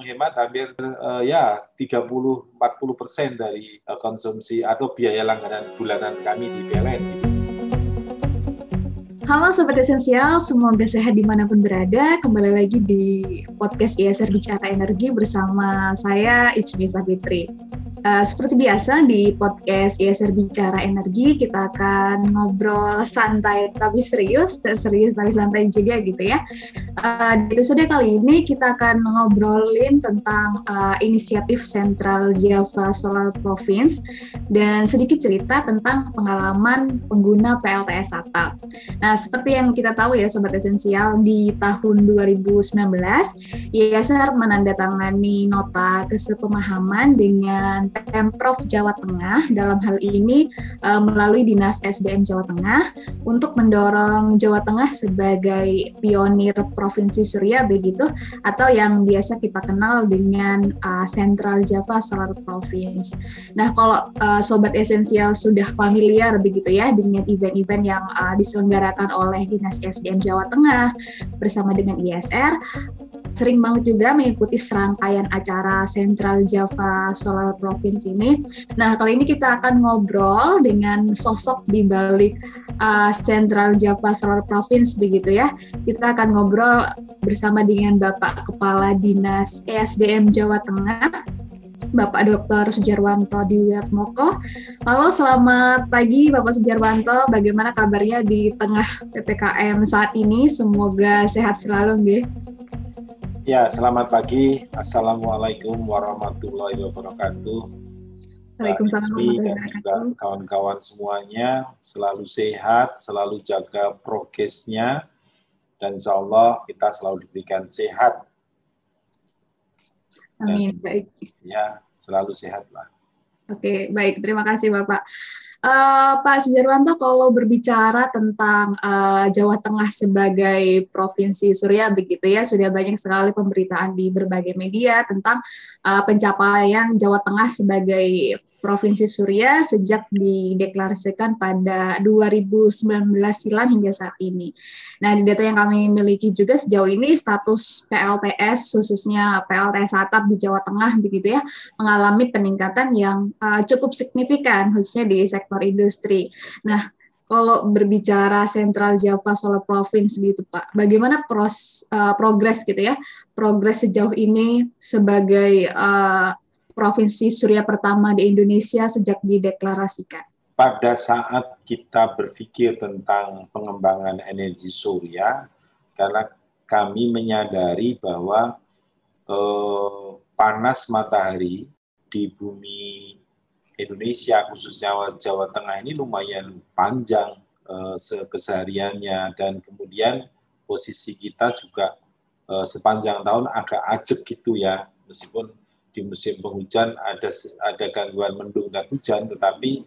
menghemat hampir uh, ya 30-40 persen dari uh, konsumsi atau biaya langganan bulanan kami di PLN. Halo Sobat Esensial, semoga sehat di mana pun berada. Kembali lagi di podcast ISR Bicara Energi bersama saya Ichmi Sabitri. Uh, seperti biasa di podcast ISR Bicara Energi kita akan ngobrol santai tapi serius, serius tapi santai juga gitu ya. Uh, di episode kali ini kita akan ngobrolin tentang uh, inisiatif Central Java Solar Province dan sedikit cerita tentang pengalaman pengguna PLTS atap. Nah, seperti yang kita tahu ya Sobat Esensial di tahun 2019 ISR menandatangani nota kesepemahaman dengan Pemprov Jawa Tengah dalam hal ini uh, melalui Dinas SDM Jawa Tengah untuk mendorong Jawa Tengah sebagai pionir Provinsi Surya begitu atau yang biasa kita kenal dengan uh, Central Java Solar Province. Nah, kalau uh, sobat esensial sudah familiar begitu ya dengan event-event yang uh, diselenggarakan oleh Dinas SDM Jawa Tengah bersama dengan ISR, sering banget juga mengikuti serangkaian acara Central Java Solar Province ini. Nah, kali ini kita akan ngobrol dengan sosok di balik uh, Central Java Solar Province begitu ya. Kita akan ngobrol bersama dengan Bapak Kepala Dinas ESDM Jawa Tengah, Bapak Dr. Sujarwanto Diwiatmoko. Halo, selamat pagi Bapak Sujarwanto. Bagaimana kabarnya di tengah PPKM saat ini? Semoga sehat selalu, nggih. Ya, selamat pagi. Assalamualaikum warahmatullahi wabarakatuh. Waalaikumsalam warahmatullahi wabarakatuh. Kawan-kawan semuanya selalu sehat, selalu jaga prokesnya, dan insya Allah kita selalu diberikan sehat. Amin, dan, baik. Ya, selalu sehat lah. Oke, baik. Terima kasih Bapak. Uh, Pak Sujarwanto, kalau berbicara tentang uh, Jawa Tengah sebagai provinsi Surya, begitu ya, sudah banyak sekali pemberitaan di berbagai media tentang uh, pencapaian Jawa Tengah sebagai Provinsi Surya sejak dideklarasikan pada 2019 silam hingga saat ini. Nah, di data yang kami miliki juga sejauh ini status PLTS khususnya PLTS atap di Jawa Tengah begitu ya mengalami peningkatan yang uh, cukup signifikan khususnya di sektor industri. Nah, kalau berbicara Central Java Solar Province gitu Pak, bagaimana pros, uh, progres gitu ya, progres sejauh ini sebagai uh, provinsi surya pertama di Indonesia sejak dideklarasikan? Pada saat kita berpikir tentang pengembangan energi surya, karena kami menyadari bahwa eh, panas matahari di bumi Indonesia khususnya Jawa Tengah ini lumayan panjang eh, kesehariannya dan kemudian posisi kita juga eh, sepanjang tahun agak ajak gitu ya meskipun di musim penghujan ada ada gangguan mendung dan hujan, tetapi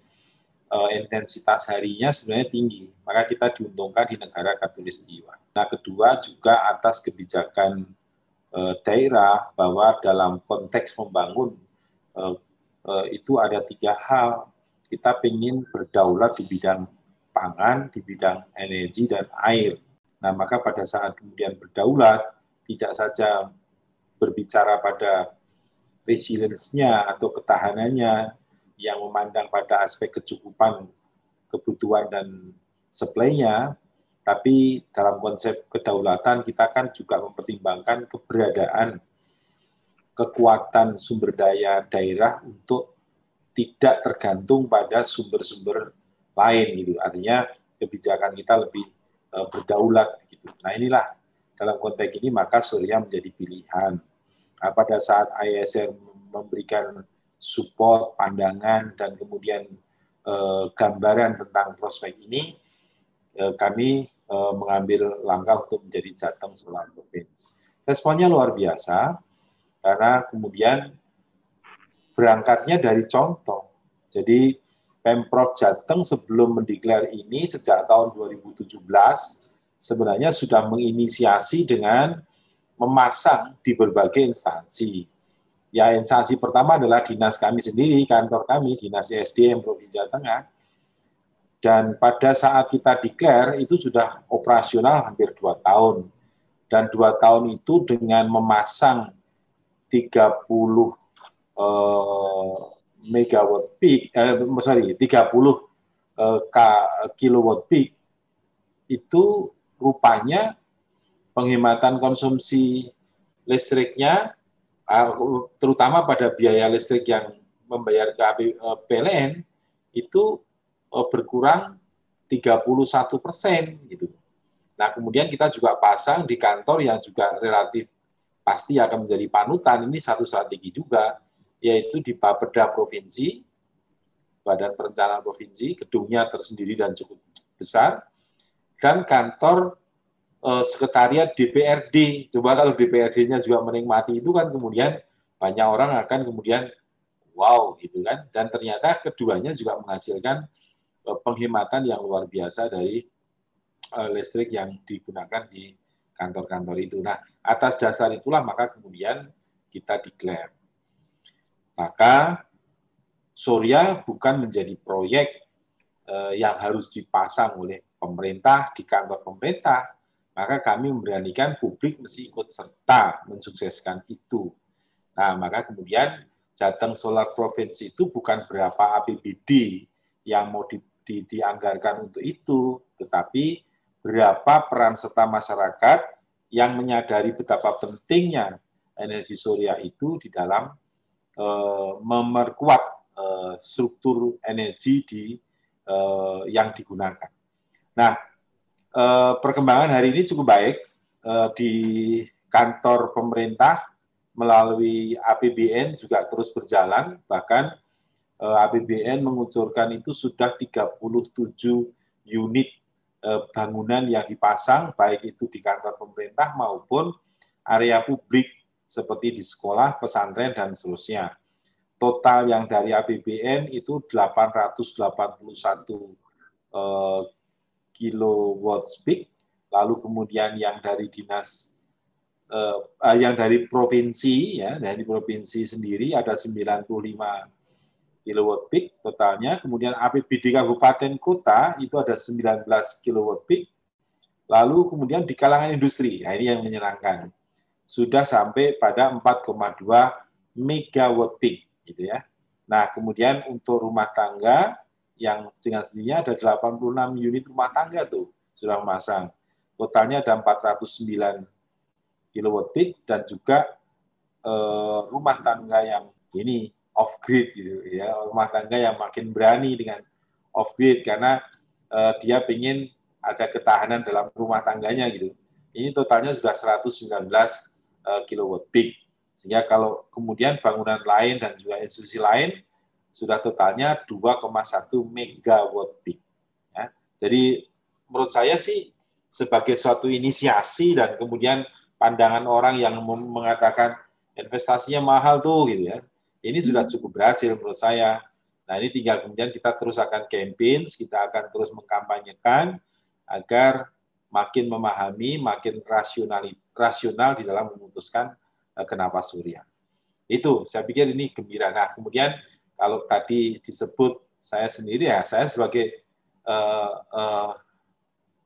uh, intensitas harinya sebenarnya tinggi. Maka kita diuntungkan di negara Katulistiwa. Nah, kedua juga atas kebijakan uh, daerah bahwa dalam konteks membangun uh, uh, itu ada tiga hal. Kita ingin berdaulat di bidang pangan, di bidang energi dan air. Nah, maka pada saat kemudian berdaulat, tidak saja berbicara pada resilience-nya atau ketahanannya yang memandang pada aspek kecukupan kebutuhan dan supply-nya, tapi dalam konsep kedaulatan kita kan juga mempertimbangkan keberadaan kekuatan sumber daya daerah untuk tidak tergantung pada sumber-sumber lain gitu. Artinya kebijakan kita lebih e, berdaulat gitu. Nah, inilah dalam konteks ini maka surya menjadi pilihan pada saat ISR memberikan support, pandangan, dan kemudian eh, gambaran tentang prospek ini, eh, kami eh, mengambil langkah untuk menjadi Jateng Solar Province. Responnya luar biasa, karena kemudian berangkatnya dari contoh. Jadi Pemprov Jateng sebelum mendeklar ini sejak tahun 2017 sebenarnya sudah menginisiasi dengan memasang di berbagai instansi. Ya, instansi pertama adalah dinas kami sendiri, kantor kami, dinas SDM Provinsi Jawa Tengah. Dan pada saat kita declare, itu sudah operasional hampir dua tahun. Dan dua tahun itu dengan memasang 30 uh, megawatt peak, eh, sorry, 30 uh, k kilowatt peak itu rupanya penghematan konsumsi listriknya uh, terutama pada biaya listrik yang membayar ke PLN itu uh, berkurang 31 persen gitu. Nah kemudian kita juga pasang di kantor yang juga relatif pasti akan menjadi panutan. Ini satu strategi juga, yaitu di Bapeda Provinsi, Badan Perencanaan Provinsi, gedungnya tersendiri dan cukup besar, dan kantor eh, sekretariat DPRD. Coba kalau DPRD-nya juga menikmati itu kan kemudian banyak orang akan kemudian wow gitu kan. Dan ternyata keduanya juga menghasilkan eh, penghematan yang luar biasa dari uh, listrik yang digunakan di kantor-kantor itu. Nah, atas dasar itulah maka kemudian kita declare. Maka Surya bukan menjadi proyek yang harus dipasang oleh pemerintah di kantor pemerintah, maka kami memberanikan publik mesti ikut serta mensukseskan itu. Nah, maka kemudian Jateng Solar Provinsi itu bukan berapa APBD yang mau di, di, dianggarkan untuk itu, tetapi berapa peran serta masyarakat yang menyadari betapa pentingnya energi surya itu di dalam uh, memperkuat uh, struktur energi di uh, yang digunakan. Nah, uh, perkembangan hari ini cukup baik uh, di kantor pemerintah melalui APBN juga terus berjalan, bahkan uh, APBN mengucurkan itu sudah 37 unit Eh, bangunan yang dipasang, baik itu di kantor pemerintah maupun area publik seperti di sekolah, pesantren, dan seterusnya. Total yang dari APBN itu 881 eh, kilowatt peak, lalu kemudian yang dari dinas eh, eh, yang dari provinsi ya dari provinsi sendiri ada 95 kilowatt peak totalnya. Kemudian APBD kabupaten kota itu ada 19 kilowatt peak. Lalu kemudian di kalangan industri, nah ini yang menyenangkan. Sudah sampai pada 4,2 megawatt peak gitu ya. Nah, kemudian untuk rumah tangga yang dengan sendirinya ada 86 unit rumah tangga tuh sudah memasang. Totalnya ada 409 kilowatt peak dan juga eh, rumah tangga yang ini off grid gitu ya. Rumah tangga yang makin berani dengan off grid karena uh, dia ingin ada ketahanan dalam rumah tangganya gitu. Ini totalnya sudah 119 uh, kilowatt peak sehingga kalau kemudian bangunan lain dan juga institusi lain sudah totalnya 2,1 megawatt peak ya. jadi menurut saya sih sebagai suatu inisiasi dan kemudian pandangan orang yang mengatakan investasinya mahal tuh gitu ya ini sudah hmm. cukup berhasil menurut saya. Nah ini tinggal kemudian kita terus akan campaign, kita akan terus mengkampanyekan agar makin memahami, makin rasional, rasional di dalam memutuskan uh, kenapa Surya. Itu saya pikir ini gembira. Nah kemudian kalau tadi disebut saya sendiri ya, saya sebagai uh, uh,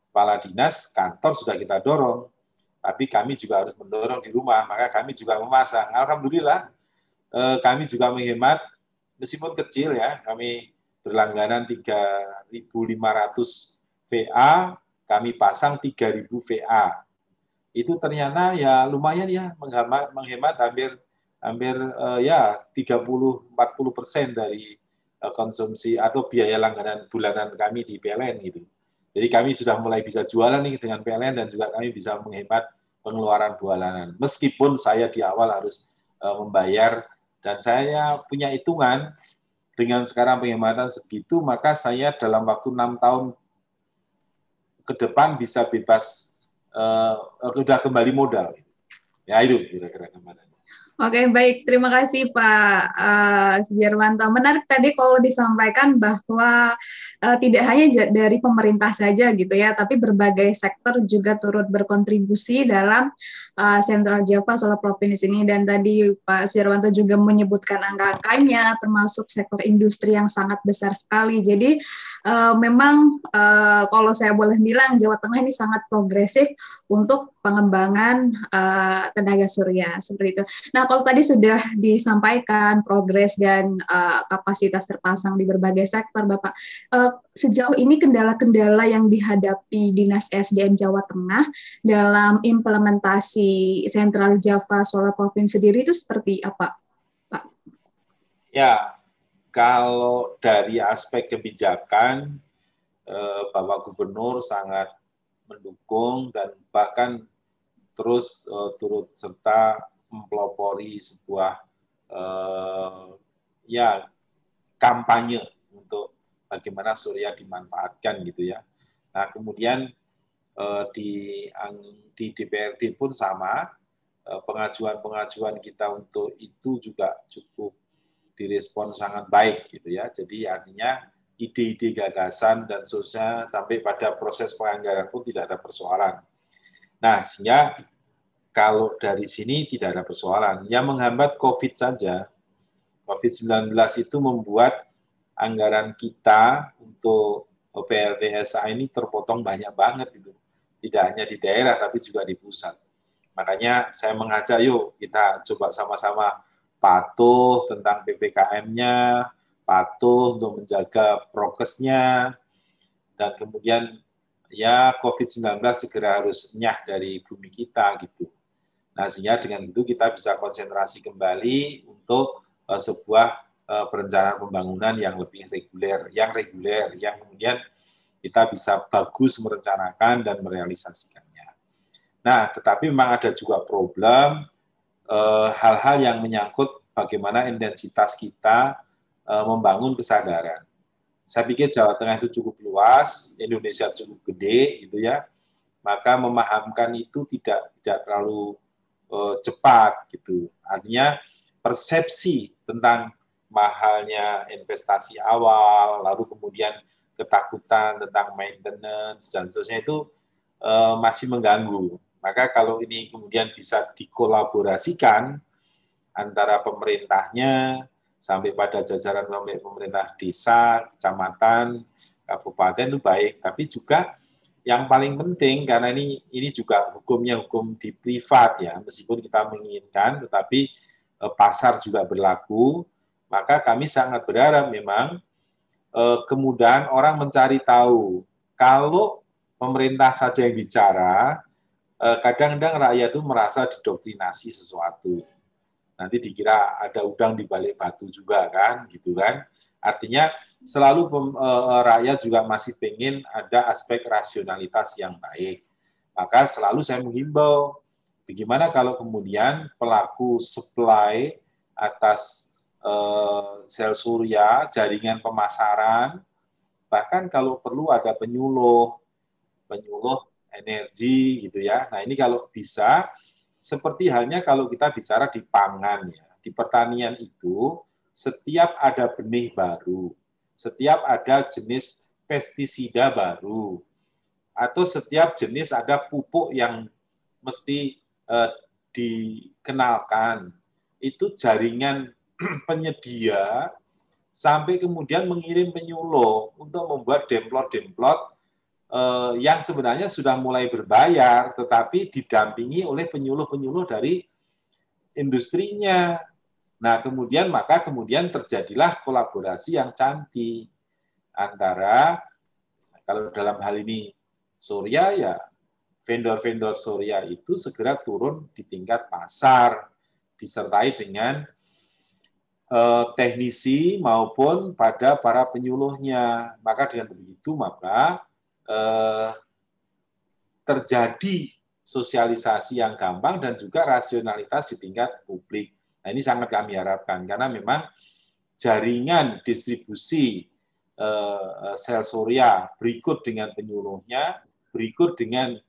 kepala dinas kantor sudah kita dorong, tapi kami juga harus mendorong di rumah, maka kami juga memasang. Alhamdulillah Eh, kami juga menghemat meskipun kecil ya, kami berlangganan 3.500 VA, kami pasang 3.000 VA. Itu ternyata ya lumayan ya menghemat, menghemat hampir hampir uh, ya 30-40 persen dari uh, konsumsi atau biaya langganan bulanan kami di PLN gitu. Jadi kami sudah mulai bisa jualan nih dengan PLN dan juga kami bisa menghemat pengeluaran bulanan. Meskipun saya di awal harus uh, membayar dan saya punya hitungan dengan sekarang penghematan segitu, maka saya dalam waktu enam tahun ke depan bisa bebas uh, kembali modal. Ya itu kira-kira ke mana. Oke, baik. Terima kasih Pak uh, Sudirwanto. Menarik tadi kalau disampaikan bahwa uh, tidak hanya dari pemerintah saja gitu ya, tapi berbagai sektor juga turut berkontribusi dalam uh, Central Java Solar Province ini. Dan tadi Pak Sudirwanto juga menyebutkan angka-angkanya, termasuk sektor industri yang sangat besar sekali. Jadi uh, memang uh, kalau saya boleh bilang Jawa Tengah ini sangat progresif untuk pengembangan uh, tenaga surya seperti itu. Nah, kalau tadi sudah disampaikan progres dan uh, kapasitas terpasang di berbagai sektor, Bapak, uh, sejauh ini kendala-kendala yang dihadapi Dinas SDM Jawa Tengah dalam implementasi Sentral Java Solar Province sendiri itu seperti apa, Pak? Ya, kalau dari aspek kebijakan, uh, Bapak Gubernur sangat mendukung dan bahkan terus uh, turut serta mempelopori sebuah uh, ya kampanye untuk bagaimana surya dimanfaatkan gitu ya. Nah kemudian uh, di di DPRD pun sama uh, pengajuan-pengajuan kita untuk itu juga cukup direspon sangat baik gitu ya. Jadi artinya ide-ide gagasan dan seterusnya sampai pada proses penganggaran pun tidak ada persoalan. Nah, sehingga kalau dari sini tidak ada persoalan. Yang menghambat COVID saja, COVID-19 itu membuat anggaran kita untuk PLTSA ini terpotong banyak banget itu. Tidak hanya di daerah, tapi juga di pusat. Makanya saya mengajak, yuk kita coba sama-sama patuh tentang PPKM-nya, patuh untuk menjaga prokesnya, dan kemudian ya COVID-19 segera harus nyah dari bumi kita gitu. Nah, sehingga dengan itu kita bisa konsentrasi kembali untuk uh, sebuah uh, perencanaan pembangunan yang lebih reguler, yang reguler, yang kemudian kita bisa bagus merencanakan dan merealisasikannya. Nah, tetapi memang ada juga problem eh, hal-hal uh, yang menyangkut bagaimana intensitas kita uh, membangun kesadaran. Saya pikir Jawa Tengah itu cukup luas, Indonesia cukup gede, gitu ya. Maka memahamkan itu tidak tidak terlalu uh, cepat gitu. Artinya persepsi tentang mahalnya investasi awal, lalu kemudian ketakutan tentang maintenance dan seterusnya itu uh, masih mengganggu. Maka kalau ini kemudian bisa dikolaborasikan antara pemerintahnya sampai pada jajaran pemerintah desa, kecamatan, kabupaten itu baik, tapi juga yang paling penting karena ini ini juga hukumnya hukum di privat ya meskipun kita menginginkan tetapi eh, pasar juga berlaku maka kami sangat berharap memang eh, kemudahan orang mencari tahu. Kalau pemerintah saja yang bicara eh, kadang-kadang rakyat itu merasa didoktrinasi sesuatu. Nanti dikira ada udang di balik batu juga kan gitu kan artinya selalu uh, rakyat juga masih ingin ada aspek rasionalitas yang baik. Maka selalu saya menghimbau, bagaimana kalau kemudian pelaku supply atas uh, sel surya, jaringan pemasaran, bahkan kalau perlu ada penyuluh, penyuluh energi gitu ya. Nah ini kalau bisa, seperti halnya kalau kita bicara di pangan ya, di pertanian itu setiap ada benih baru, setiap ada jenis pestisida baru, atau setiap jenis ada pupuk yang mesti eh, dikenalkan, itu jaringan penyedia sampai kemudian mengirim penyuluh untuk membuat demplot-demplot eh, yang sebenarnya sudah mulai berbayar, tetapi didampingi oleh penyuluh-penyuluh dari industrinya. Nah, kemudian maka kemudian terjadilah kolaborasi yang cantik antara kalau dalam hal ini Surya ya vendor-vendor Surya itu segera turun di tingkat pasar disertai dengan eh, teknisi maupun pada para penyuluhnya. Maka dengan begitu maka eh, terjadi sosialisasi yang gampang dan juga rasionalitas di tingkat publik. Nah, ini sangat kami harapkan karena memang jaringan distribusi uh, sel surya berikut dengan penyuluhnya, berikut dengan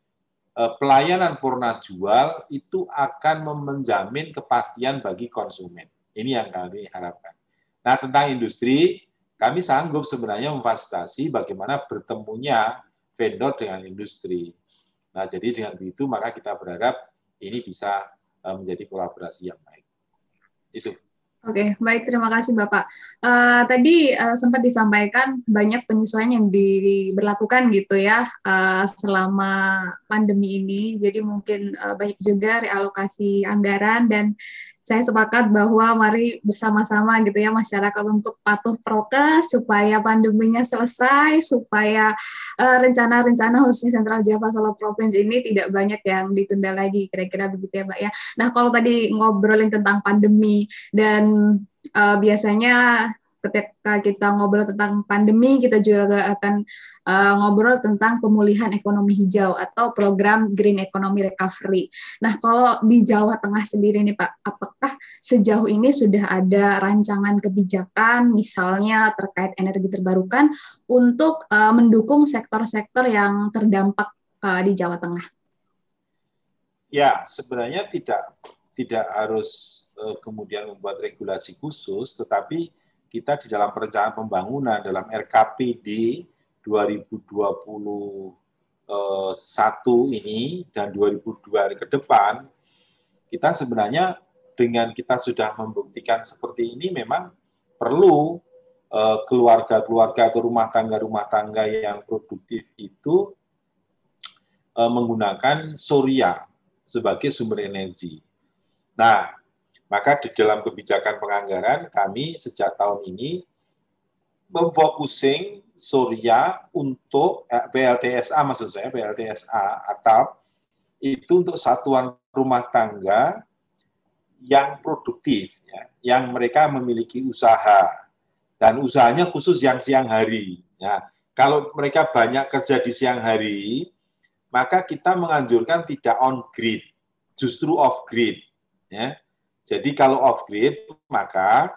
uh, pelayanan purna jual itu akan menjamin kepastian bagi konsumen. Ini yang kami harapkan. Nah, tentang industri, kami sanggup sebenarnya memfasilitasi bagaimana bertemunya vendor dengan industri. Nah, jadi dengan begitu maka kita berharap ini bisa menjadi kolaborasi yang baik. Itu. Oke, baik. Terima kasih Bapak. Uh, tadi uh, sempat disampaikan banyak penyesuaian yang diberlakukan gitu ya uh, selama pandemi ini. Jadi mungkin uh, banyak juga realokasi anggaran dan saya sepakat bahwa mari bersama-sama gitu ya masyarakat untuk patuh prokes supaya pandeminya selesai, supaya uh, rencana-rencana khususnya Sentral Java Solo Province ini tidak banyak yang ditunda lagi, kira-kira begitu ya Pak ya. Nah kalau tadi ngobrolin tentang pandemi dan uh, biasanya ketika kita ngobrol tentang pandemi, kita juga akan uh, ngobrol tentang pemulihan ekonomi hijau atau program Green Economy Recovery. Nah, kalau di Jawa Tengah sendiri nih Pak, apakah sejauh ini sudah ada rancangan kebijakan misalnya terkait energi terbarukan untuk uh, mendukung sektor-sektor yang terdampak uh, di Jawa Tengah? Ya, sebenarnya tidak tidak harus kemudian membuat regulasi khusus, tetapi kita di dalam perencanaan pembangunan dalam RKPD 2021 ini dan 2002 ke depan, kita sebenarnya dengan kita sudah membuktikan seperti ini memang perlu eh, keluarga-keluarga atau rumah tangga-rumah tangga yang produktif itu eh, menggunakan surya sebagai sumber energi. Nah, maka di dalam kebijakan penganggaran kami sejak tahun ini memfokusing surya untuk eh, PLTSA maksud saya PLTSA atau itu untuk satuan rumah tangga yang produktif ya, yang mereka memiliki usaha dan usahanya khusus yang siang hari ya. Kalau mereka banyak kerja di siang hari, maka kita menganjurkan tidak on grid, justru off grid ya jadi kalau off grid maka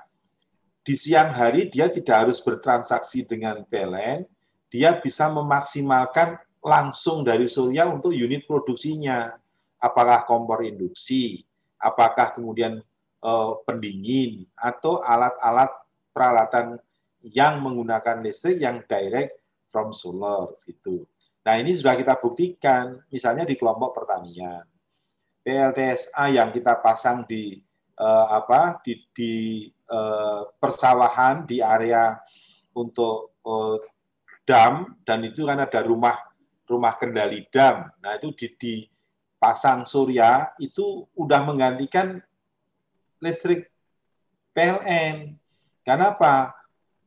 di siang hari dia tidak harus bertransaksi dengan PLN, dia bisa memaksimalkan langsung dari surya untuk unit produksinya. Apakah kompor induksi, apakah kemudian eh, pendingin atau alat-alat peralatan yang menggunakan listrik yang direct from solar gitu. Nah, ini sudah kita buktikan misalnya di kelompok pertanian. PLTSA yang kita pasang di uh, apa di, di uh, persawahan di area untuk uh, dam dan itu kan ada rumah rumah kendali dam. Nah itu di, di pasang surya itu udah menggantikan listrik PLN. Karena apa?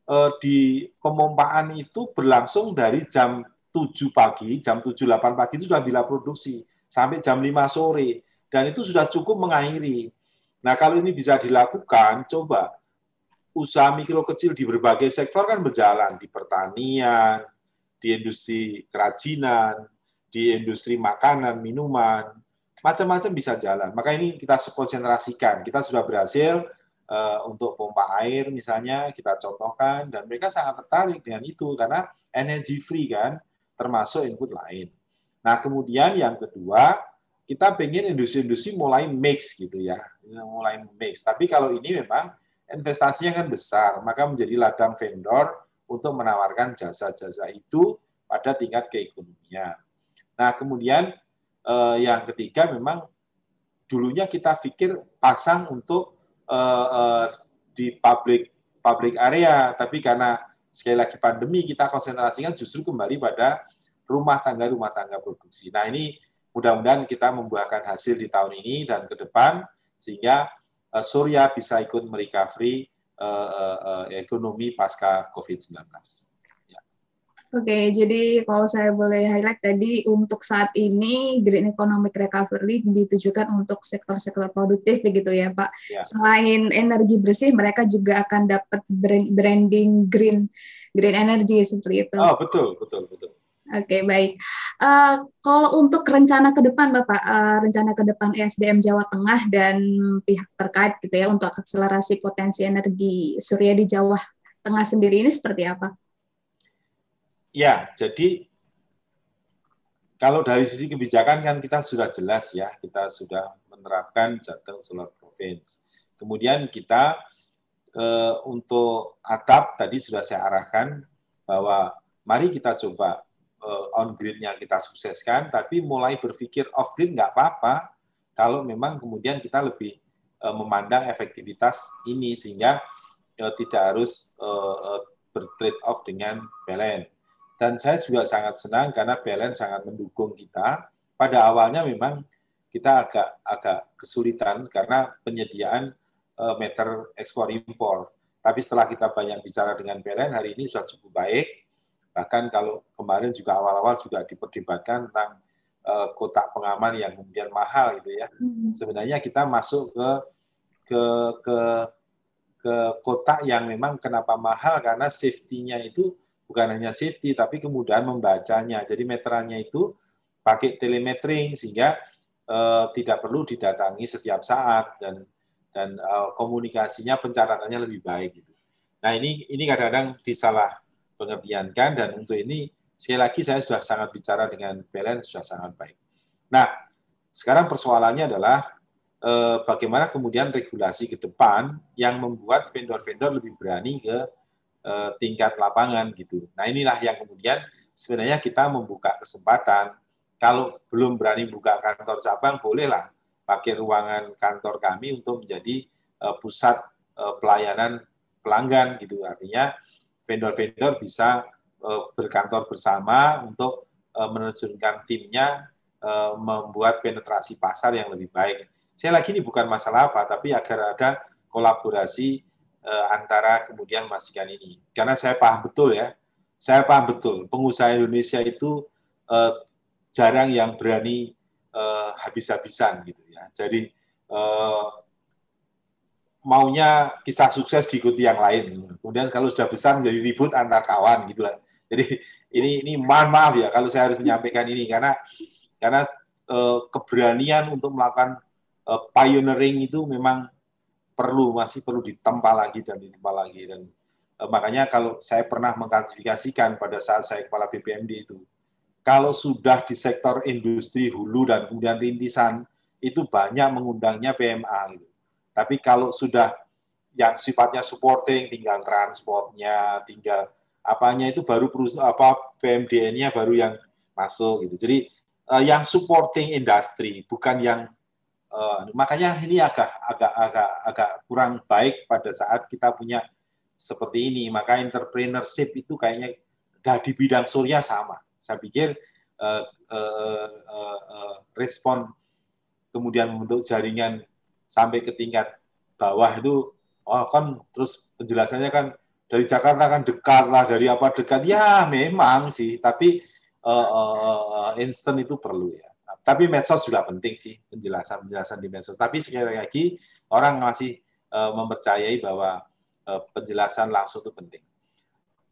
E, di pemompaan itu berlangsung dari jam 7 pagi, jam 7-8 pagi itu sudah bila produksi, sampai jam 5 sore. Dan itu sudah cukup mengairi. Nah, kalau ini bisa dilakukan, coba usaha mikro kecil di berbagai sektor kan berjalan di pertanian, di industri kerajinan, di industri makanan, minuman, macam-macam bisa jalan. Maka ini kita konsentrasikan. Kita sudah berhasil uh, untuk pompa air misalnya kita contohkan dan mereka sangat tertarik dengan itu karena energi free kan, termasuk input lain. Nah, kemudian yang kedua, kita pengen industri-industri mulai mix gitu ya, mulai mix. Tapi kalau ini memang investasinya kan besar, maka menjadi ladang vendor untuk menawarkan jasa-jasa itu pada tingkat keekonomian. Nah, kemudian eh, yang ketiga memang dulunya kita pikir pasang untuk eh, eh, di public public area, tapi karena sekali lagi pandemi kita konsentrasikan justru kembali pada rumah tangga rumah tangga produksi. Nah, ini mudah-mudahan kita membuahkan hasil di tahun ini dan ke depan sehingga uh, Surya bisa ikut merecovery uh, uh, ekonomi pasca COVID-19. Ya. Oke, jadi kalau saya boleh highlight tadi untuk saat ini Green Economic Recovery ditujukan untuk sektor-sektor produktif begitu ya Pak. Ya. Selain energi bersih, mereka juga akan dapat branding green green energy seperti itu. Oh betul betul betul. Oke, baik. Uh, kalau untuk rencana ke depan, Bapak, uh, rencana ke depan ESDM Jawa Tengah dan pihak terkait gitu ya untuk akselerasi potensi energi surya di Jawa Tengah sendiri ini seperti apa? Ya, jadi kalau dari sisi kebijakan kan kita sudah jelas ya, kita sudah menerapkan Jateng Solar Province. Kemudian kita uh, untuk atap tadi sudah saya arahkan bahwa mari kita coba on grid-nya kita sukseskan, tapi mulai berpikir off grid nggak apa-apa kalau memang kemudian kita lebih uh, memandang efektivitas ini sehingga uh, tidak harus bertrade off dengan PLN. Dan saya juga sangat senang karena PLN sangat mendukung kita. Pada awalnya memang kita agak agak kesulitan karena penyediaan meter ekspor impor. Tapi setelah kita banyak bicara dengan PLN hari ini sudah cukup baik. Bahkan kalau kemarin juga awal-awal juga diperdebatkan tentang uh, kotak pengaman yang kemudian mahal gitu ya. Hmm. Sebenarnya kita masuk ke ke ke ke kotak yang memang kenapa mahal karena safety-nya itu bukan hanya safety tapi kemudahan membacanya. Jadi meterannya itu pakai telemetering sehingga uh, tidak perlu didatangi setiap saat dan dan uh, komunikasinya pencatatannya lebih baik gitu. Nah ini ini kadang-kadang disalah pengertiankan dan untuk ini sekali lagi saya sudah sangat bicara dengan PLN sudah sangat baik. Nah sekarang persoalannya adalah eh, bagaimana kemudian regulasi ke depan yang membuat vendor-vendor lebih berani ke eh, tingkat lapangan gitu. Nah inilah yang kemudian sebenarnya kita membuka kesempatan kalau belum berani buka kantor cabang bolehlah pakai ruangan kantor kami untuk menjadi uh, pusat uh, pelayanan pelanggan gitu artinya vendor-vendor bisa uh, berkantor bersama untuk uh, menerjunkan timnya uh, membuat penetrasi pasar yang lebih baik. Saya lagi ini bukan masalah apa tapi agar ada kolaborasi antara kemudian masikan ini. Karena saya paham betul ya, saya paham betul pengusaha Indonesia itu jarang yang berani habis-habisan gitu ya. Jadi maunya kisah sukses diikuti yang lain. Kemudian kalau sudah besar menjadi ribut antar kawan gitu lah. Jadi ini ini mohon maaf ya kalau saya harus menyampaikan ini karena karena uh, keberanian untuk melakukan uh, pioneering itu memang perlu masih perlu ditempa lagi dan ditempa lagi dan uh, makanya kalau saya pernah mengklasifikasikan pada saat saya kepala BPMD itu kalau sudah di sektor industri hulu dan kemudian rintisan itu banyak mengundangnya PMA gitu. Tapi kalau sudah yang sifatnya supporting, tinggal transportnya, tinggal apanya itu baru apa PMDN-nya baru yang masuk gitu. Jadi uh, yang supporting industri bukan yang uh, makanya ini agak agak agak agak kurang baik pada saat kita punya seperti ini. Maka entrepreneurship itu kayaknya dah di bidang surya sama saya pikir uh, uh, uh, uh, respon kemudian membentuk jaringan sampai ke tingkat bawah itu oh kan terus penjelasannya kan dari Jakarta kan dekat lah dari apa dekat. Ya memang sih tapi uh, uh, instant itu perlu ya. Tapi medsos juga penting sih penjelasan penjelasan di medsos. Tapi sekali lagi orang masih uh, mempercayai bahwa uh, penjelasan langsung itu penting.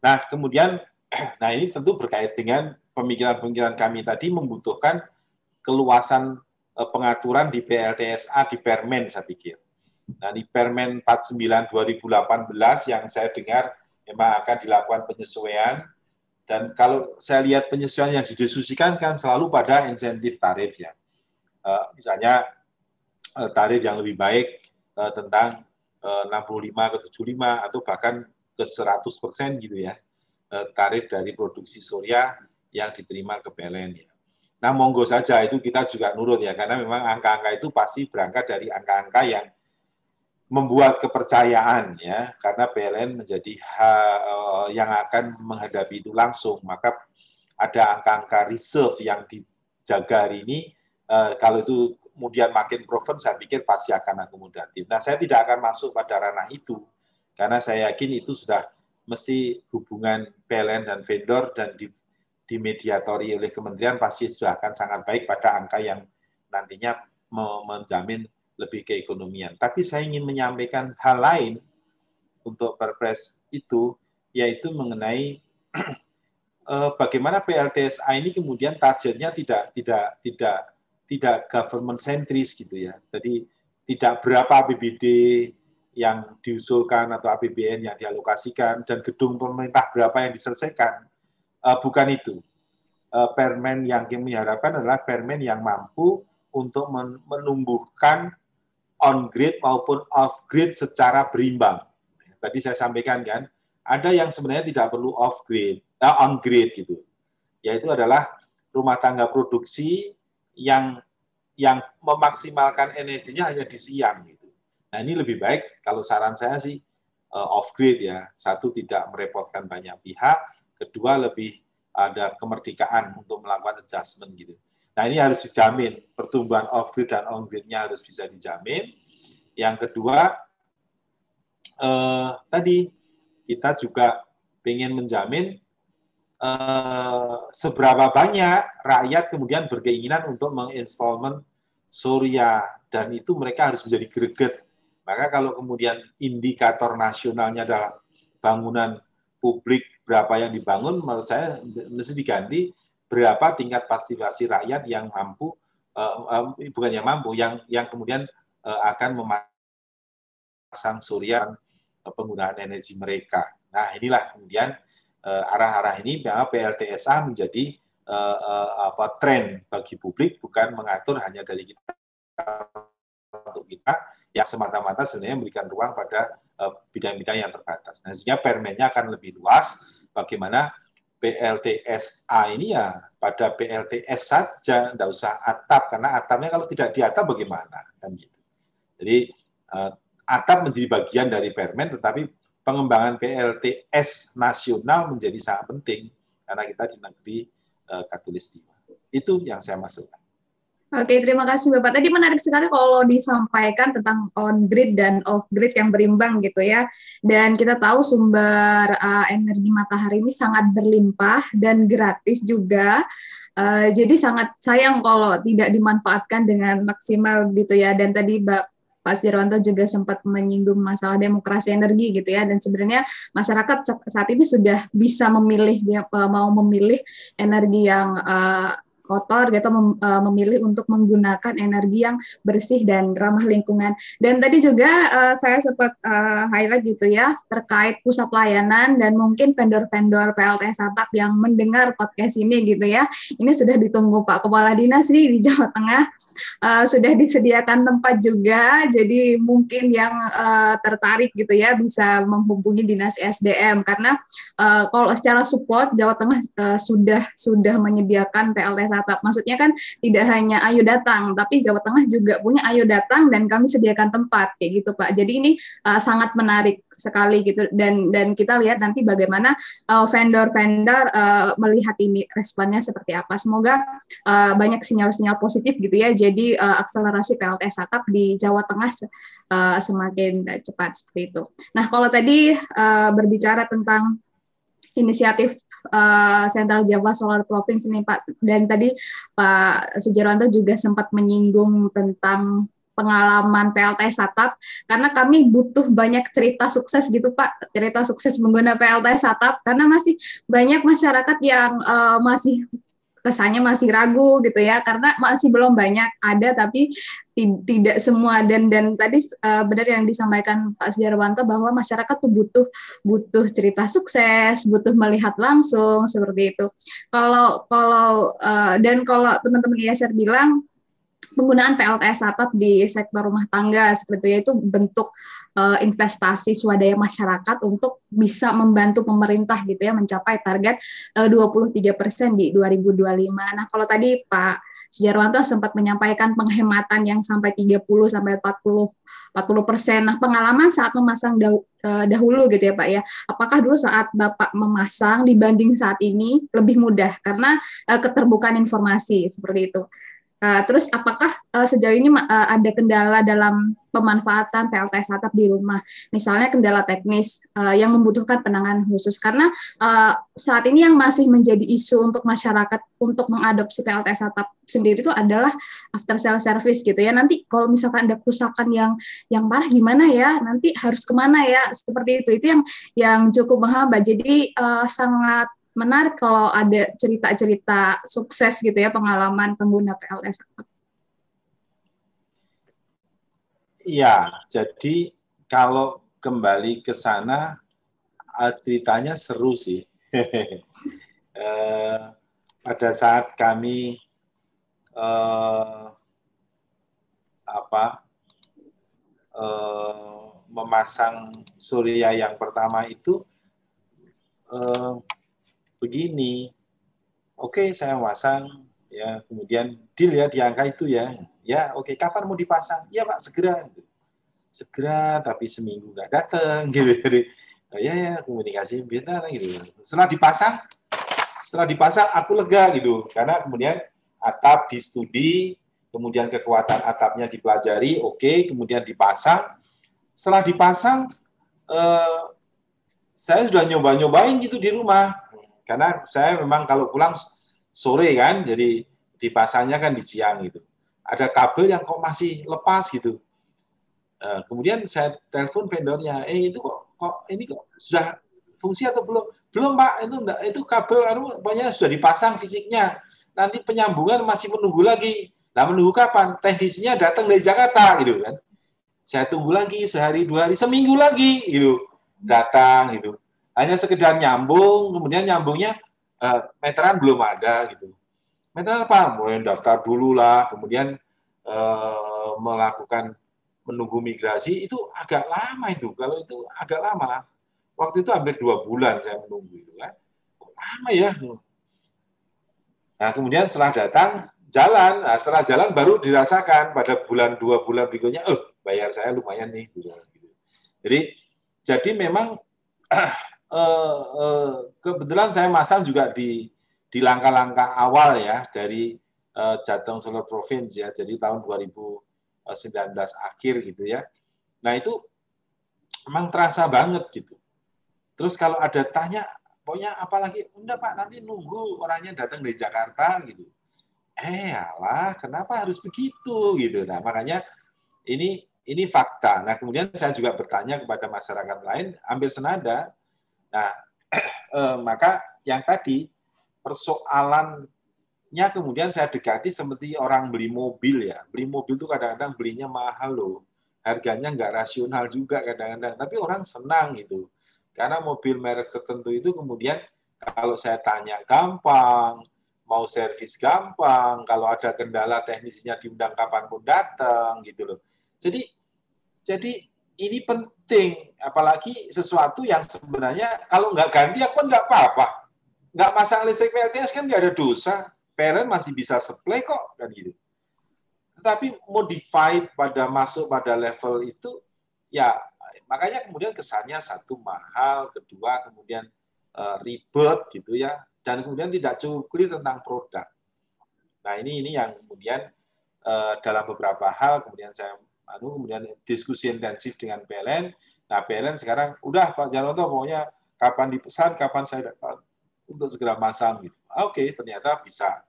Nah kemudian nah ini tentu berkait dengan pemikiran-pemikiran kami tadi membutuhkan keluasan pengaturan di PLTSA di Permen saya pikir. Nah di Permen 49 2018 yang saya dengar memang akan dilakukan penyesuaian dan kalau saya lihat penyesuaian yang didiskusikan kan selalu pada insentif tarif ya. Uh, misalnya uh, tarif yang lebih baik uh, tentang uh, 65 ke 75 atau bahkan ke 100 persen gitu ya tarif dari produksi surya yang diterima ke PLN ya. Nah, monggo saja itu kita juga nurut ya, karena memang angka-angka itu pasti berangkat dari angka-angka yang membuat kepercayaan ya, karena PLN menjadi eh, yang akan menghadapi itu langsung, maka ada angka-angka reserve yang dijaga hari ini, eh, kalau itu kemudian makin proven, saya pikir pasti akan akomodatif. Nah, saya tidak akan masuk pada ranah itu, karena saya yakin itu sudah mesti hubungan PLN dan vendor dan di dimediatori oleh kementerian pasti sudah akan sangat baik pada angka yang nantinya menjamin lebih keekonomian. Tapi saya ingin menyampaikan hal lain untuk Perpres itu, yaitu mengenai eh, bagaimana PLTSA ini kemudian targetnya tidak tidak tidak tidak government centris gitu ya. Jadi tidak berapa APBD yang diusulkan atau APBN yang dialokasikan dan gedung pemerintah berapa yang diselesaikan uh, bukan itu. Uh, permen yang kami harapkan adalah permen yang mampu untuk men menumbuhkan on grid maupun off grid secara berimbang. Tadi saya sampaikan kan, ada yang sebenarnya tidak perlu off grid, uh, on grid gitu. Yaitu adalah rumah tangga produksi yang yang memaksimalkan energinya hanya di siang gitu. Nah, ini lebih baik kalau saran saya sih off grid ya. Satu tidak merepotkan banyak pihak, kedua lebih ada kemerdekaan untuk melakukan adjustment gitu. Nah ini harus dijamin, pertumbuhan off-grid dan on-gridnya harus bisa dijamin. Yang kedua, eh, tadi kita juga ingin menjamin eh, seberapa banyak rakyat kemudian berkeinginan untuk menginstalmen surya dan itu mereka harus menjadi greget. Maka kalau kemudian indikator nasionalnya adalah bangunan publik berapa yang dibangun, menurut saya mesti diganti berapa tingkat partisipasi rakyat yang mampu, uh, uh, bukan yang mampu, yang yang kemudian uh, akan memasang surya penggunaan energi mereka. Nah inilah kemudian arah-arah ini memang PLTSA menjadi uh, uh, apa tren bagi publik bukan mengatur hanya dari kita untuk kita yang semata-mata sebenarnya memberikan ruang pada bidang-bidang yang terbatas. Nah, sehingga permennya akan lebih luas bagaimana PLTSA ini ya pada PLTS saja, tidak usah atap karena atapnya kalau tidak di atap bagaimana kan gitu. Jadi atap menjadi bagian dari permen, tetapi pengembangan PLTS nasional menjadi sangat penting karena kita di negeri uh, katulistiwa. Itu yang saya masukkan. Oke, terima kasih Bapak. Tadi menarik sekali kalau disampaikan tentang on grid dan off grid yang berimbang gitu ya. Dan kita tahu sumber uh, energi matahari ini sangat berlimpah dan gratis juga. Uh, jadi sangat sayang kalau tidak dimanfaatkan dengan maksimal gitu ya. Dan tadi Bapak Pak Sjarwanto juga sempat menyinggung masalah demokrasi energi gitu ya dan sebenarnya masyarakat saat ini sudah bisa memilih uh, mau memilih energi yang uh, kotor gitu eh, memilih untuk menggunakan energi yang bersih dan ramah lingkungan. Dan tadi juga uh, saya sempat uh, highlight gitu ya terkait pusat pelayanan dan mungkin vendor-vendor PLTS atap yang mendengar podcast ini gitu ya. Ini sudah ditunggu Pak Kepala Dinas nih di Jawa Tengah uh, sudah disediakan tempat juga. Jadi mungkin yang uh, tertarik gitu ya bisa menghubungi Dinas SDM karena uh, kalau secara support Jawa Tengah uh, sudah sudah menyediakan PLTS atap. Maksudnya kan tidak hanya ayo datang, tapi Jawa Tengah juga punya ayo datang dan kami sediakan tempat kayak gitu Pak. Jadi ini uh, sangat menarik sekali gitu dan dan kita lihat nanti bagaimana uh, vendor-vendor uh, melihat ini responnya seperti apa. Semoga uh, banyak sinyal-sinyal positif gitu ya. Jadi uh, akselerasi PLTS atap di Jawa Tengah uh, semakin cepat seperti itu. Nah, kalau tadi uh, berbicara tentang inisiatif uh, Sentral Java Solar Province ini Pak. Dan tadi Pak Sujarwanto juga sempat menyinggung tentang pengalaman PLT Atap karena kami butuh banyak cerita sukses gitu Pak. Cerita sukses menggunakan PLT Atap karena masih banyak masyarakat yang uh, masih kesannya masih ragu gitu ya karena masih belum banyak ada tapi tidak semua dan dan tadi uh, benar yang disampaikan Pak Sujarwanto bahwa masyarakat tuh butuh butuh cerita sukses, butuh melihat langsung seperti itu. Kalau kalau uh, dan kalau teman-teman ISR bilang penggunaan PLTS atap di sektor rumah tangga seperti itu, itu bentuk uh, investasi swadaya masyarakat untuk bisa membantu pemerintah gitu ya mencapai target uh, 23% di 2025. Nah, kalau tadi Pak Sujarwanto sempat menyampaikan penghematan yang sampai 30 sampai 40 40 persen. Nah, pengalaman saat memasang eh, dahulu gitu ya Pak ya. Apakah dulu saat Bapak memasang dibanding saat ini lebih mudah karena keterbukaan informasi seperti itu. Uh, terus apakah uh, sejauh ini uh, ada kendala dalam pemanfaatan PLTS atap di rumah? Misalnya kendala teknis uh, yang membutuhkan penanganan khusus karena uh, saat ini yang masih menjadi isu untuk masyarakat untuk mengadopsi PLTS atap sendiri itu adalah after sale service gitu ya. Nanti kalau misalkan ada kerusakan yang yang parah gimana ya? Nanti harus ke mana ya? Seperti itu. Itu yang yang cukup menghambat. Jadi uh, sangat menarik kalau ada cerita-cerita sukses gitu ya pengalaman pengguna PLS. Iya, jadi kalau kembali ke sana eh, ceritanya seru sih. eh, pada saat kami eh, apa eh, memasang surya yang pertama itu eh, begini, oke okay, saya masang, ya kemudian deal ya di angka itu ya, ya oke okay, kapan mau dipasang? Ya pak segera, segera tapi seminggu nggak datang gitu, jadi ya ya komunikasi bentar gitu. Setelah dipasang, setelah dipasang aku lega gitu, karena kemudian atap di studi, kemudian kekuatan atapnya dipelajari, oke, okay, kemudian dipasang. Setelah dipasang, eh, saya sudah nyoba-nyobain gitu di rumah. Karena saya memang kalau pulang sore kan, jadi dipasangnya kan di siang gitu. Ada kabel yang kok masih lepas gitu. Eh, kemudian saya telepon vendornya, eh itu kok, kok ini kok sudah fungsi atau belum? Belum Pak, itu enggak, itu kabel anu pokoknya sudah dipasang fisiknya. Nanti penyambungan masih menunggu lagi. Nah, menunggu kapan? Teknisnya datang dari Jakarta gitu kan. Saya tunggu lagi sehari dua hari, seminggu lagi gitu. Datang gitu. Hanya sekedar nyambung, kemudian nyambungnya uh, meteran belum ada gitu. Meteran apa? Mulai daftar dulu lah, kemudian uh, melakukan menunggu migrasi itu agak lama itu. Kalau itu agak lama. Waktu itu hampir dua bulan saya menunggu itu kan. Lama ya? Nah, kemudian setelah datang, jalan. Nah, setelah jalan baru dirasakan pada bulan dua bulan berikutnya, oh bayar saya lumayan nih. Gitu. Jadi jadi memang uh, uh, kebetulan saya masang juga di di langkah-langkah awal ya dari uh, Jateng Solar Province ya. Jadi tahun 2019 akhir gitu ya. Nah itu memang terasa banget gitu. Terus kalau ada tanya, pokoknya apalagi, enggak Pak, nanti nunggu orangnya datang dari Jakarta gitu eh alah kenapa harus begitu gitu nah makanya ini ini fakta nah kemudian saya juga bertanya kepada masyarakat lain ambil senada nah eh, maka yang tadi persoalannya kemudian saya dekati seperti orang beli mobil ya. Beli mobil itu kadang-kadang belinya mahal loh. Harganya nggak rasional juga kadang-kadang. Tapi orang senang gitu. Karena mobil merek tertentu itu kemudian kalau saya tanya gampang mau servis gampang, kalau ada kendala teknisnya diundang kapan pun datang gitu loh. Jadi jadi ini penting, apalagi sesuatu yang sebenarnya kalau nggak ganti aku kan nggak apa-apa. Nggak masang listrik PLTS kan nggak ada dosa. Parent masih bisa supply kok kan gitu. Tetapi modified pada masuk pada level itu ya makanya kemudian kesannya satu mahal, kedua kemudian uh, ribet gitu ya dan kemudian tidak cukup tentang produk. Nah ini ini yang kemudian uh, dalam beberapa hal kemudian saya anu kemudian diskusi intensif dengan PLN. Nah PLN sekarang udah Pak Janoto pokoknya kapan dipesan kapan saya dapat untuk segera masang gitu. Ah, oke okay, ternyata bisa.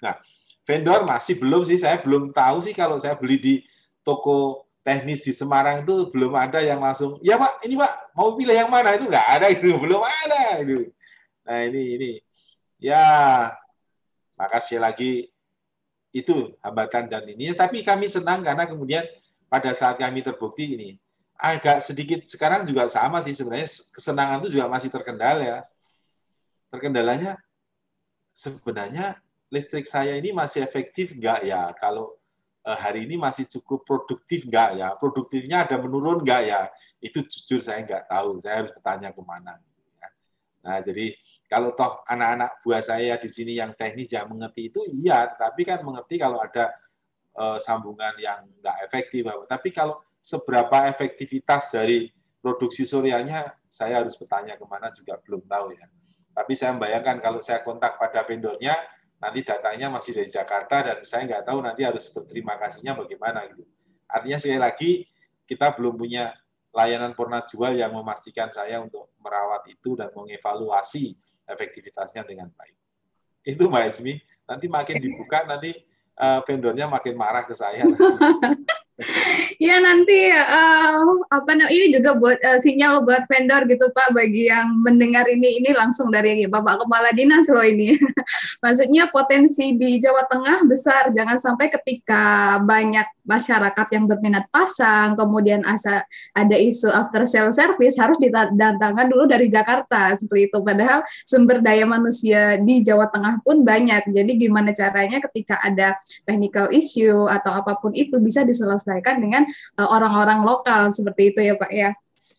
Nah vendor masih belum sih saya belum tahu sih kalau saya beli di toko teknis di Semarang itu belum ada yang langsung ya Pak ini Pak mau pilih yang mana itu nggak ada itu belum ada itu. Nah ini ini ya maka sekali lagi itu hambatan dan ini. Tapi kami senang karena kemudian pada saat kami terbukti ini agak sedikit sekarang juga sama sih sebenarnya kesenangan itu juga masih terkendala ya. Terkendalanya sebenarnya listrik saya ini masih efektif enggak ya? Kalau eh, hari ini masih cukup produktif enggak ya? Produktifnya ada menurun enggak ya? Itu jujur saya enggak tahu. Saya harus bertanya ke mana. Nah, jadi kalau toh anak-anak buah saya di sini yang teknis yang mengerti itu iya, tapi kan mengerti kalau ada uh, sambungan yang nggak efektif. Tapi kalau seberapa efektivitas dari produksi suryanya, saya harus bertanya ke mana juga belum tahu ya. Tapi saya membayangkan kalau saya kontak pada vendornya, nanti datanya masih dari Jakarta dan saya nggak tahu nanti harus berterima kasihnya bagaimana gitu. Artinya sekali lagi kita belum punya layanan purna jual yang memastikan saya untuk merawat itu dan mengevaluasi efektivitasnya dengan baik. Itu Mbak Esmi. Nanti makin dibuka, nanti uh, vendornya makin marah ke saya. ya nanti uh, apa ini juga buat uh, sinyal buat vendor gitu Pak bagi yang mendengar ini ini langsung dari Bapak Kepala Dinas loh ini. Maksudnya potensi di Jawa Tengah besar jangan sampai ketika banyak masyarakat yang berminat pasang kemudian asa ada isu after sale service harus didatangkan dulu dari Jakarta seperti itu padahal sumber daya manusia di Jawa Tengah pun banyak. Jadi gimana caranya ketika ada technical issue atau apa pun itu bisa diselesaikan dengan eh, orang-orang uh, lokal seperti itu ya Pak ya.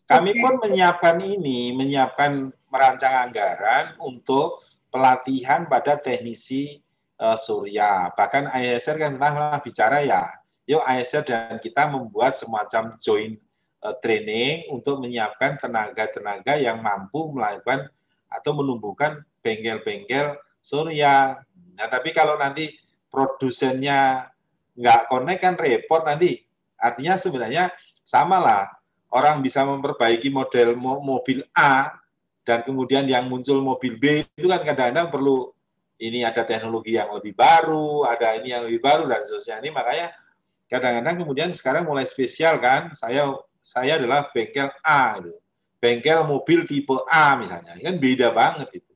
Kami okay. pun menyiapkan ini, menyiapkan merancang anggaran untuk pelatihan pada teknisi uh, surya. Bahkan ISR kan pernah bicara ya, yuk ISR dan kita membuat semacam joint uh, training untuk menyiapkan tenaga-tenaga yang mampu melakukan atau menumbuhkan bengkel-bengkel surya. Nah, tapi kalau nanti produsennya nggak connect kan repot nanti. Artinya sebenarnya sama lah. Orang bisa memperbaiki model mobil A dan kemudian yang muncul mobil B itu kan kadang-kadang perlu ini ada teknologi yang lebih baru, ada ini yang lebih baru dan seterusnya. Ini makanya kadang-kadang kemudian sekarang mulai spesial kan. Saya saya adalah bengkel A gitu. Bengkel mobil tipe A misalnya. Kan beda banget itu.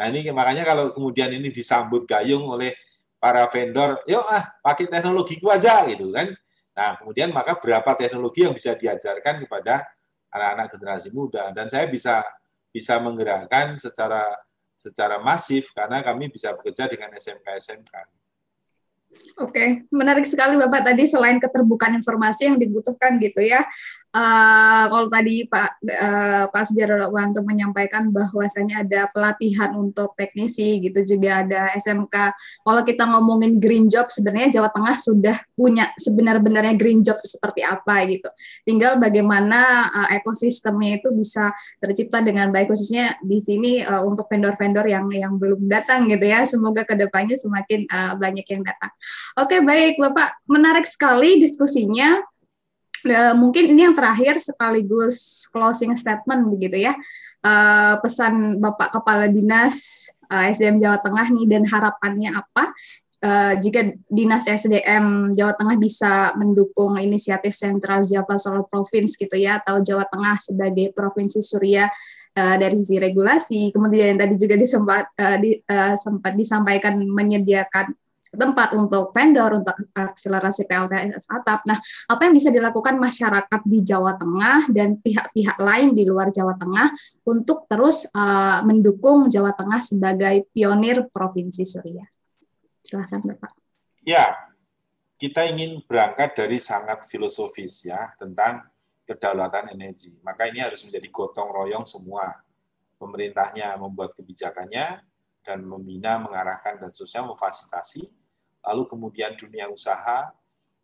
Nah, ini makanya kalau kemudian ini disambut gayung oleh para vendor, yuk ah pakai teknologi gua aja gitu kan. Nah, kemudian maka berapa teknologi yang bisa diajarkan kepada anak-anak generasi muda dan saya bisa bisa menggerakkan secara secara masif karena kami bisa bekerja dengan SMK SMK. Oke, menarik sekali Bapak tadi selain keterbukaan informasi yang dibutuhkan gitu ya. Uh, kalau tadi Pak uh, Pak Sujarwanto menyampaikan bahwasanya ada pelatihan untuk teknisi gitu juga ada SMK. Kalau kita ngomongin green job sebenarnya Jawa Tengah sudah punya sebenar-benarnya green job seperti apa gitu. Tinggal bagaimana uh, ekosistemnya itu bisa tercipta dengan baik khususnya di sini uh, untuk vendor-vendor yang yang belum datang gitu ya. Semoga ke depannya semakin uh, banyak yang datang. Oke baik Bapak. Menarik sekali diskusinya. Uh, mungkin ini yang terakhir sekaligus closing statement begitu ya. Uh, pesan Bapak Kepala Dinas uh, eh, SDM Jawa Tengah nih dan harapannya apa? Uh, jika Dinas SDM Jawa Tengah bisa mendukung inisiatif Sentral Java Solar Province gitu ya atau Jawa Tengah sebagai provinsi Surya uh, dari sisi regulasi. Kemudian tadi juga disempat uh, di, uh, sempat disampaikan menyediakan tempat untuk vendor, untuk akselerasi PLTS atap. Nah, apa yang bisa dilakukan masyarakat di Jawa Tengah dan pihak-pihak lain di luar Jawa Tengah untuk terus uh, mendukung Jawa Tengah sebagai pionir Provinsi Surya? Silahkan, Bapak. Ya, kita ingin berangkat dari sangat filosofis ya tentang kedaulatan energi. Maka ini harus menjadi gotong royong semua. Pemerintahnya membuat kebijakannya, dan membina, mengarahkan, dan sosial memfasilitasi lalu kemudian dunia usaha,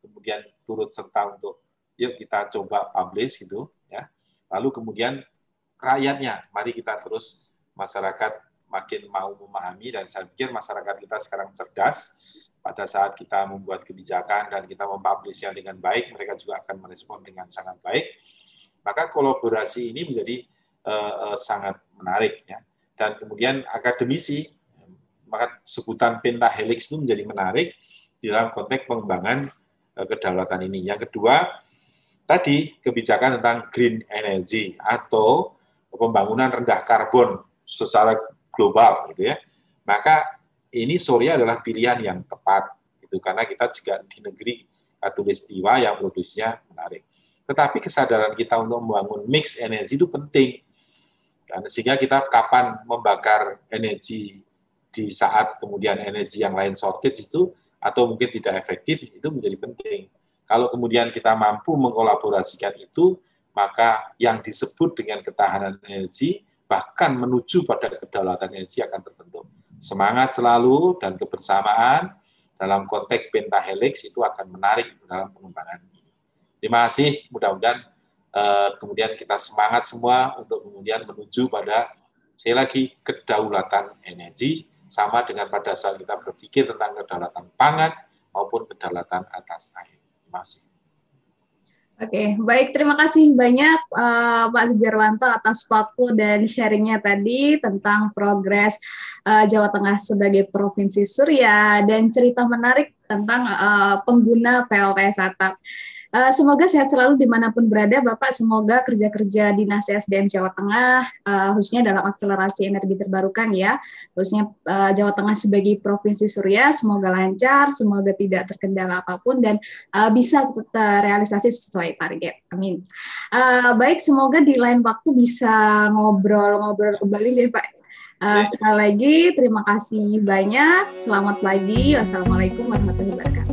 kemudian turut serta untuk yuk kita coba publish gitu ya. Lalu kemudian rakyatnya, mari kita terus masyarakat makin mau memahami dan saya pikir masyarakat kita sekarang cerdas pada saat kita membuat kebijakan dan kita mempublishnya dengan baik, mereka juga akan merespon dengan sangat baik. Maka kolaborasi ini menjadi uh, uh, sangat menarik ya. Dan kemudian akademisi maka sebutan pentahelix itu menjadi menarik di dalam konteks pengembangan eh, kedaulatan ini. Yang kedua, tadi kebijakan tentang green energy atau pembangunan rendah karbon secara global gitu ya. Maka ini Surya adalah pilihan yang tepat itu karena kita juga di negeri katulistiwa yang produksinya menarik. Tetapi kesadaran kita untuk membangun mix energi itu penting. Dan sehingga kita kapan membakar energi di saat kemudian energi yang lain shortage itu atau mungkin tidak efektif itu menjadi penting. Kalau kemudian kita mampu mengkolaborasikan itu, maka yang disebut dengan ketahanan energi bahkan menuju pada kedaulatan energi akan terbentuk. Semangat selalu dan kebersamaan dalam konteks pentahelix itu akan menarik dalam pengembangan ini. Terima kasih, mudah-mudahan eh, kemudian kita semangat semua untuk kemudian menuju pada sekali lagi kedaulatan energi sama dengan pada saat kita berpikir tentang kedaulatan pangan maupun kedaulatan atas air. Terima kasih. Oke, baik. Terima kasih banyak uh, Pak Sujarwanto atas waktu dan sharingnya tadi tentang progres uh, Jawa Tengah sebagai Provinsi Surya dan cerita menarik tentang uh, pengguna PLTS atap. Uh, semoga sehat selalu di mana pun berada, Bapak. Semoga kerja-kerja Dinas SDM Jawa Tengah, uh, khususnya dalam akselerasi energi terbarukan ya, khususnya uh, Jawa Tengah sebagai Provinsi Surya, semoga lancar, semoga tidak terkendala apa pun, dan uh, bisa terrealisasi sesuai target. Amin. Uh, baik, semoga di lain waktu bisa ngobrol-ngobrol kembali deh Pak. Uh, sekali lagi, terima kasih banyak. Selamat pagi. Wassalamualaikum warahmatullahi wabarakatuh.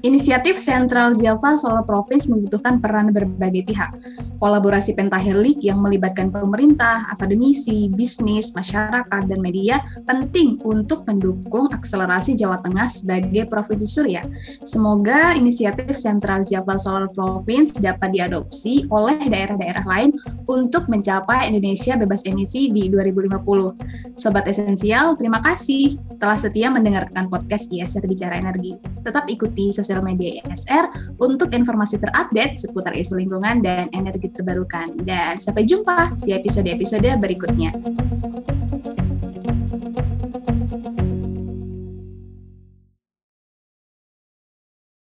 Inisiatif Central Java Solar Province membutuhkan peran berbagai pihak. Kolaborasi pentahelik yang melibatkan pemerintah, akademisi, bisnis, masyarakat, dan media penting untuk mendukung akselerasi Jawa Tengah sebagai Provinsi Surya. Semoga inisiatif Central Java Solar Province dapat diadopsi oleh daerah-daerah lain untuk mencapai Indonesia bebas emisi di 2050. Sobat Esensial, terima kasih. telah setia mendengarkan podcast ISR Bicara Energi. Tetap ikuti sosial media ISR untuk informasi terupdate seputar isu lingkungan dan energi terbarukan. Dan sampai jumpa di episode-episode berikutnya.